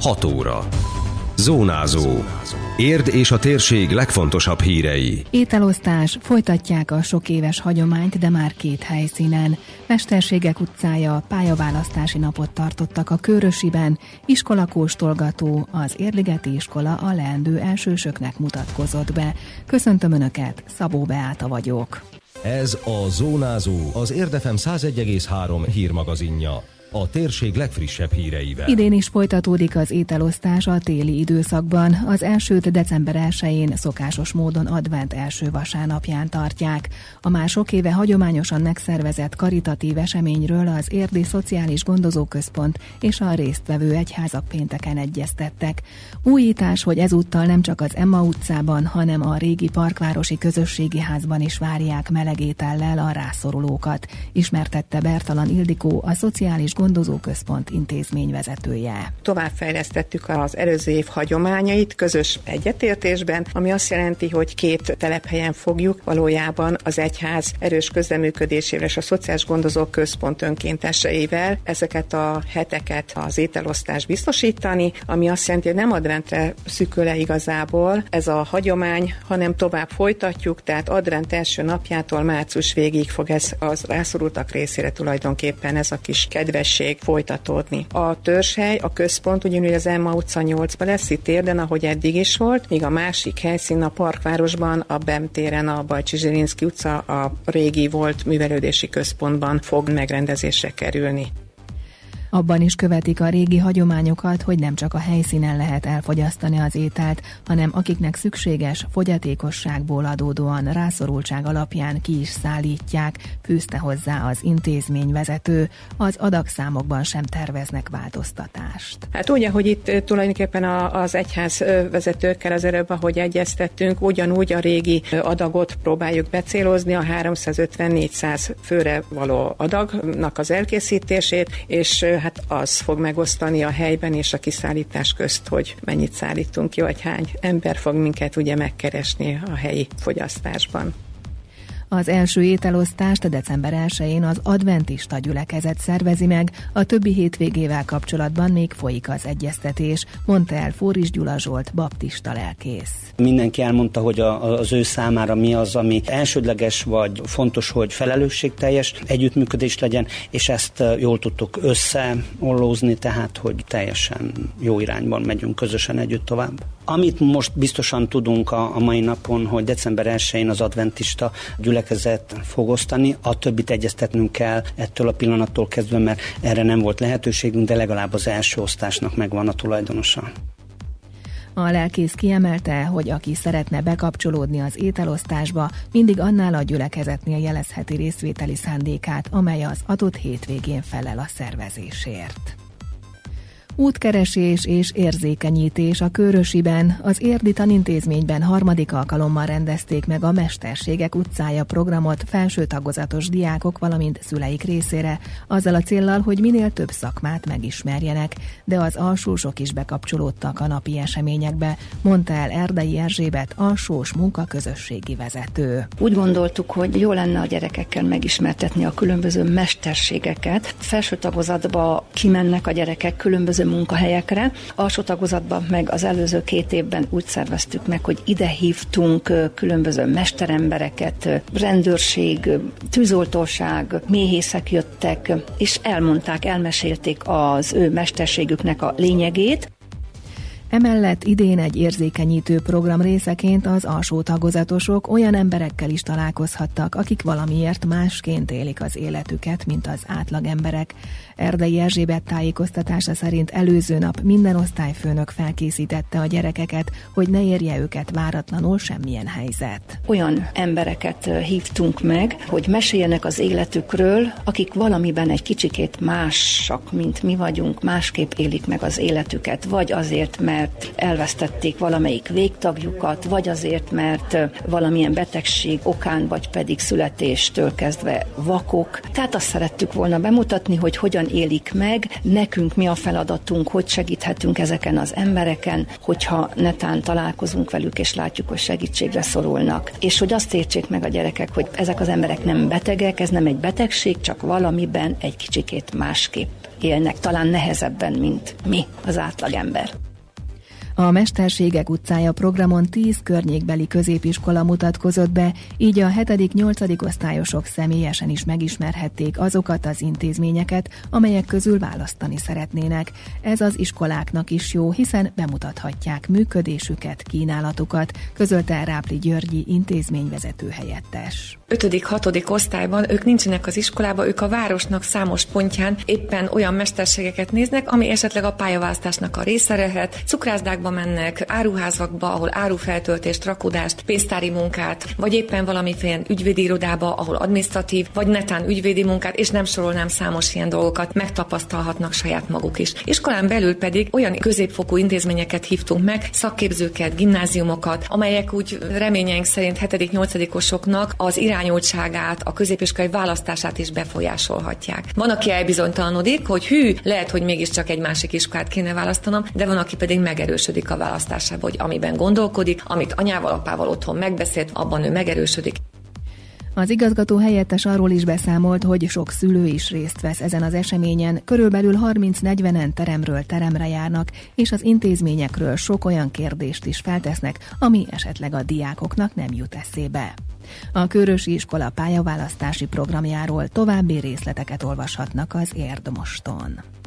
6 óra. Zónázó. Érd és a térség legfontosabb hírei. Ételosztás, folytatják a sok éves hagyományt, de már két helyszínen. Mesterségek utcája, pályaválasztási napot tartottak a Körösiben, iskolakóstolgató, az Érligeti iskola a leendő elsősöknek mutatkozott be. Köszöntöm Önöket, Szabó Beáta vagyok. Ez a Zónázó, az Érdefem 101,3 hírmagazinja a térség legfrissebb híreivel. Idén is folytatódik az ételosztás a téli időszakban. Az elsőt december 1-én szokásos módon advent első vasárnapján tartják. A már éve hagyományosan megszervezett karitatív eseményről az Érdi Szociális Gondozóközpont és a résztvevő egyházak pénteken egyeztettek. Újítás, hogy ezúttal nem csak az Emma utcában, hanem a régi parkvárosi közösségi házban is várják melegétellel a rászorulókat, ismertette Bertalan Ildikó, a Szociális Gondozóközpont intézményvezetője. Továbbfejlesztettük az előző év hagyományait közös egyetértésben, ami azt jelenti, hogy két telephelyen fogjuk valójában az egyház erős közleműködésével és a Szociális Gondozók Központ önkénteseivel ezeket a heteket az ételosztás biztosítani, ami azt jelenti, hogy nem adventre szükül le igazából ez a hagyomány, hanem tovább folytatjuk, tehát advent első napjától március végig fog ez az rászorultak részére tulajdonképpen ez a kis kedves képesség folytatódni. A törzshely, a központ ugyanúgy az Emma utca 8-ban lesz itt érden, ahogy eddig is volt, míg a másik helyszín a parkvárosban, a Bemtéren, a Bajcsi Zsilinszki utca, a régi volt művelődési központban fog megrendezésre kerülni. Abban is követik a régi hagyományokat, hogy nem csak a helyszínen lehet elfogyasztani az ételt, hanem akiknek szükséges, fogyatékosságból adódóan rászorultság alapján ki is szállítják, fűzte hozzá az intézmény vezető, az adagszámokban sem terveznek változtatást. Hát úgy, ahogy itt tulajdonképpen az egyház vezetőkkel az előbb, ahogy egyeztettünk, ugyanúgy a régi adagot próbáljuk becélozni, a 350-400 főre való adagnak az elkészítését, és hát az fog megosztani a helyben és a kiszállítás közt, hogy mennyit szállítunk ki, vagy hány ember fog minket ugye megkeresni a helyi fogyasztásban. Az első ételosztást december 1-én az adventista gyülekezet szervezi meg, a többi hétvégével kapcsolatban még folyik az egyeztetés, mondta el Fóris Gyula Zsolt, baptista lelkész. Mindenki elmondta, hogy a, az ő számára mi az, ami elsődleges, vagy fontos, hogy felelősségteljes együttműködés legyen, és ezt jól tudtuk összeollózni, tehát hogy teljesen jó irányban megyünk közösen együtt tovább. Amit most biztosan tudunk a, a mai napon, hogy december 1-én az adventista gyülekezet fog osztani, a többit egyeztetnünk kell ettől a pillanattól kezdve, mert erre nem volt lehetőségünk, de legalább az első osztásnak megvan a tulajdonosa. A lelkész kiemelte, hogy aki szeretne bekapcsolódni az ételosztásba, mindig annál a gyülekezetnél jelezheti részvételi szándékát, amely az adott hétvégén felel a szervezésért. Útkeresés és érzékenyítés a Körösiben, az Érdi Tanintézményben harmadik alkalommal rendezték meg a Mesterségek utcája programot felső tagozatos diákok, valamint szüleik részére, azzal a céllal, hogy minél több szakmát megismerjenek, de az alsósok is bekapcsolódtak a napi eseményekbe, mondta el Erdei Erzsébet alsós munkaközösségi vezető. Úgy gondoltuk, hogy jó lenne a gyerekekkel megismertetni a különböző mesterségeket. Felső tagozatba kimennek a gyerekek különböző munkahelyekre. Alsó tagozatban meg az előző két évben úgy szerveztük meg, hogy ide hívtunk különböző mesterembereket, rendőrség, tűzoltóság, méhészek jöttek, és elmondták, elmesélték az ő mesterségüknek a lényegét, Emellett idén egy érzékenyítő program részeként az alsó tagozatosok olyan emberekkel is találkozhattak, akik valamiért másként élik az életüket, mint az átlag emberek. Erdei Erzsébet tájékoztatása szerint előző nap minden osztályfőnök felkészítette a gyerekeket, hogy ne érje őket váratlanul semmilyen helyzet. Olyan embereket hívtunk meg, hogy meséljenek az életükről, akik valamiben egy kicsikét másak, mint mi vagyunk, másképp élik meg az életüket, vagy azért, mert mert elvesztették valamelyik végtagjukat, vagy azért, mert valamilyen betegség okán, vagy pedig születéstől kezdve vakok. Tehát azt szerettük volna bemutatni, hogy hogyan élik meg, nekünk mi a feladatunk, hogy segíthetünk ezeken az embereken, hogyha netán találkozunk velük, és látjuk, hogy segítségre szorulnak. És hogy azt értsék meg a gyerekek, hogy ezek az emberek nem betegek, ez nem egy betegség, csak valamiben egy kicsikét másképp élnek, talán nehezebben, mint mi, az átlagember. A Mesterségek utcája programon 10 környékbeli középiskola mutatkozott be, így a 7.-8. osztályosok személyesen is megismerhették azokat az intézményeket, amelyek közül választani szeretnének. Ez az iskoláknak is jó, hiszen bemutathatják működésüket, kínálatukat, közölte Rápli Györgyi intézményvezető helyettes. 5.-6. osztályban ők nincsenek az iskolába, ők a városnak számos pontján éppen olyan mesterségeket néznek, ami esetleg a pályaválasztásnak a része lehet. Cukrászdákban mennek, áruházakba, ahol árufeltöltést, rakodást, pénztári munkát, vagy éppen valamiféle ügyvédi irodába, ahol administratív, vagy netán ügyvédi munkát, és nem sorolnám számos ilyen dolgokat, megtapasztalhatnak saját maguk is. Iskolán belül pedig olyan középfokú intézményeket hívtunk meg, szakképzőket, gimnáziumokat, amelyek úgy reményeink szerint 7.-8. az irányultságát, a középiskolai választását is befolyásolhatják. Van, aki elbizonytalanodik, hogy hű, lehet, hogy mégiscsak egy másik iskolát kéne választanom, de van, aki pedig megerősödik megerősödik a választásába, hogy amiben gondolkodik, amit anyával, apával otthon megbeszélt, abban ő megerősödik. Az igazgató helyettes arról is beszámolt, hogy sok szülő is részt vesz ezen az eseményen, körülbelül 30-40-en teremről teremre járnak, és az intézményekről sok olyan kérdést is feltesznek, ami esetleg a diákoknak nem jut eszébe. A Körösi Iskola pályaválasztási programjáról további részleteket olvashatnak az Érdmoston.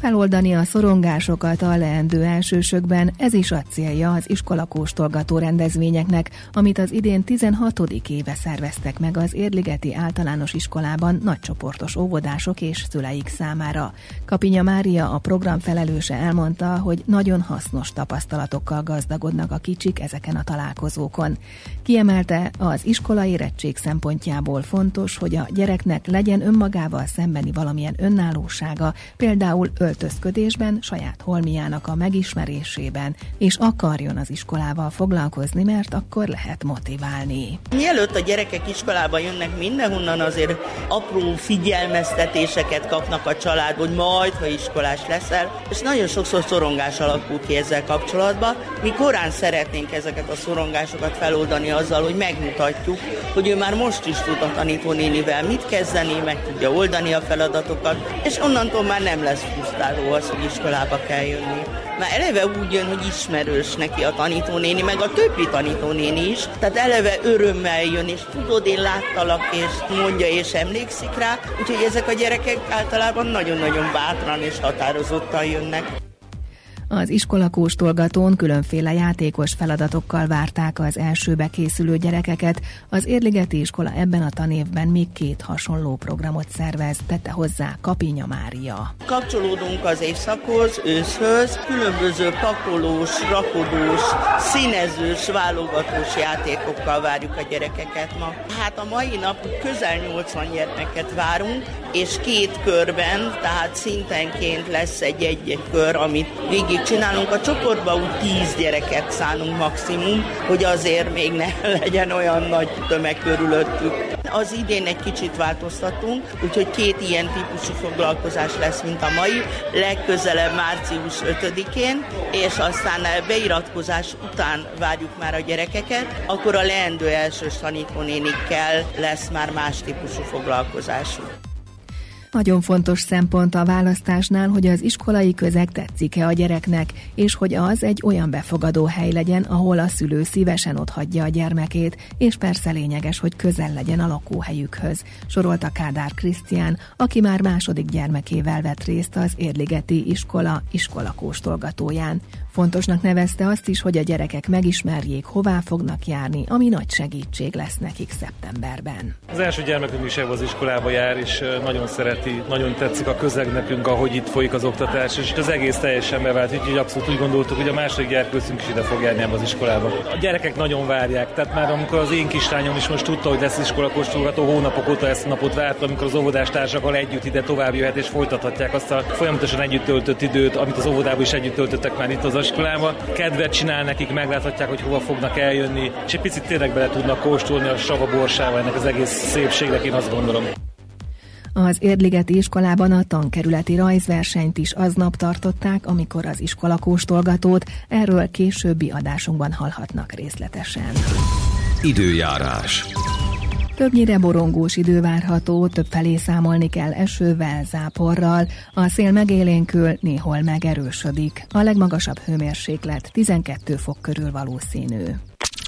Feloldani a szorongásokat a leendő elsősökben, ez is a célja az iskolakóstolgató rendezvényeknek, amit az idén 16. éve szerveztek meg az Érligeti Általános Iskolában nagycsoportos óvodások és szüleik számára. Kapinya Mária, a program felelőse elmondta, hogy nagyon hasznos tapasztalatokkal gazdagodnak a kicsik ezeken a találkozókon. Kiemelte, az iskola érettség szempontjából fontos, hogy a gyereknek legyen önmagával szembeni valamilyen önállósága, például öltözködésben, saját holmiának a megismerésében, és akarjon az iskolával foglalkozni, mert akkor lehet motiválni. Mielőtt a gyerekek iskolába jönnek, mindenhonnan azért apró figyelmeztetéseket kapnak a család, hogy majd, ha iskolás leszel, és nagyon sokszor szorongás alakul ki ezzel kapcsolatban. Mi korán szeretnénk ezeket a szorongásokat feloldani azzal, hogy megmutatjuk, hogy ő már most is tud a tanítónénivel mit kezdeni, meg tudja oldani a feladatokat, és onnantól már nem lesz 20 aztán hogy iskolába kell jönni. Már eleve úgy jön, hogy ismerős neki a tanítónéni, meg a többi tanítónéni is. Tehát eleve örömmel jön, és tudod, én láttalak, és mondja, és emlékszik rá. Úgyhogy ezek a gyerekek általában nagyon-nagyon bátran és határozottan jönnek. Az iskolakóstolgatón különféle játékos feladatokkal várták az elsőbe készülő gyerekeket. Az Érligeti iskola ebben a tanévben még két hasonló programot szervez, tette hozzá Kapinya Mária. Kapcsolódunk az évszakhoz, őszhöz, különböző pakolós, rakodós, színezős, válogatós játékokkal várjuk a gyerekeket ma. Hát a mai nap közel 80 gyermeket várunk, és két körben, tehát szintenként lesz egy-egy kör, amit végig csinálunk. A csoportba úgy tíz gyereket szánunk maximum, hogy azért még ne legyen olyan nagy tömeg körülöttük. Az idén egy kicsit változtatunk, úgyhogy két ilyen típusú foglalkozás lesz, mint a mai, legközelebb március 5-én, és aztán beiratkozás után várjuk már a gyerekeket, akkor a leendő elsős tanítónénikkel lesz már más típusú foglalkozásuk. Nagyon fontos szempont a választásnál, hogy az iskolai közeg tetszik-e a gyereknek, és hogy az egy olyan befogadó hely legyen, ahol a szülő szívesen otthagyja a gyermekét, és persze lényeges, hogy közel legyen a lakóhelyükhöz, sorolta Kádár Krisztián, aki már második gyermekével vett részt az Érligeti iskola iskolakóstolgatóján. Fontosnak nevezte azt is, hogy a gyerekek megismerjék, hová fognak járni, ami nagy segítség lesz nekik szeptemberben. Az első gyermekünk is ebben az iskolába jár, és nagyon szeret baráti, nagyon tetszik a közeg nekünk, ahogy itt folyik az oktatás, és az egész teljesen bevált, úgyhogy abszolút úgy gondoltuk, hogy a második gyerkőszünk is ide fog járni az iskolába. A gyerekek nagyon várják, tehát már amikor az én kislányom is most tudta, hogy lesz iskola kóstolgató, hónapok óta ezt a napot várt, amikor az óvodástársakkal együtt ide tovább jöhet és folytathatják azt a folyamatosan együtt töltött időt, amit az óvodában is együtt töltöttek már itt az iskolában. Kedvet csinál nekik, megláthatják, hogy hova fognak eljönni, és egy picit tényleg bele tudnak kóstolni a sava borsával ennek az egész szépségnek, én azt gondolom. Az Érdligeti iskolában a tankerületi rajzversenyt is aznap tartották, amikor az iskola kóstolgatót, erről későbbi adásunkban hallhatnak részletesen. Időjárás. Többnyire borongós idő várható, több felé számolni kell esővel, záporral, a szél megélénkül, néhol megerősödik. A legmagasabb hőmérséklet 12 fok körül valószínű.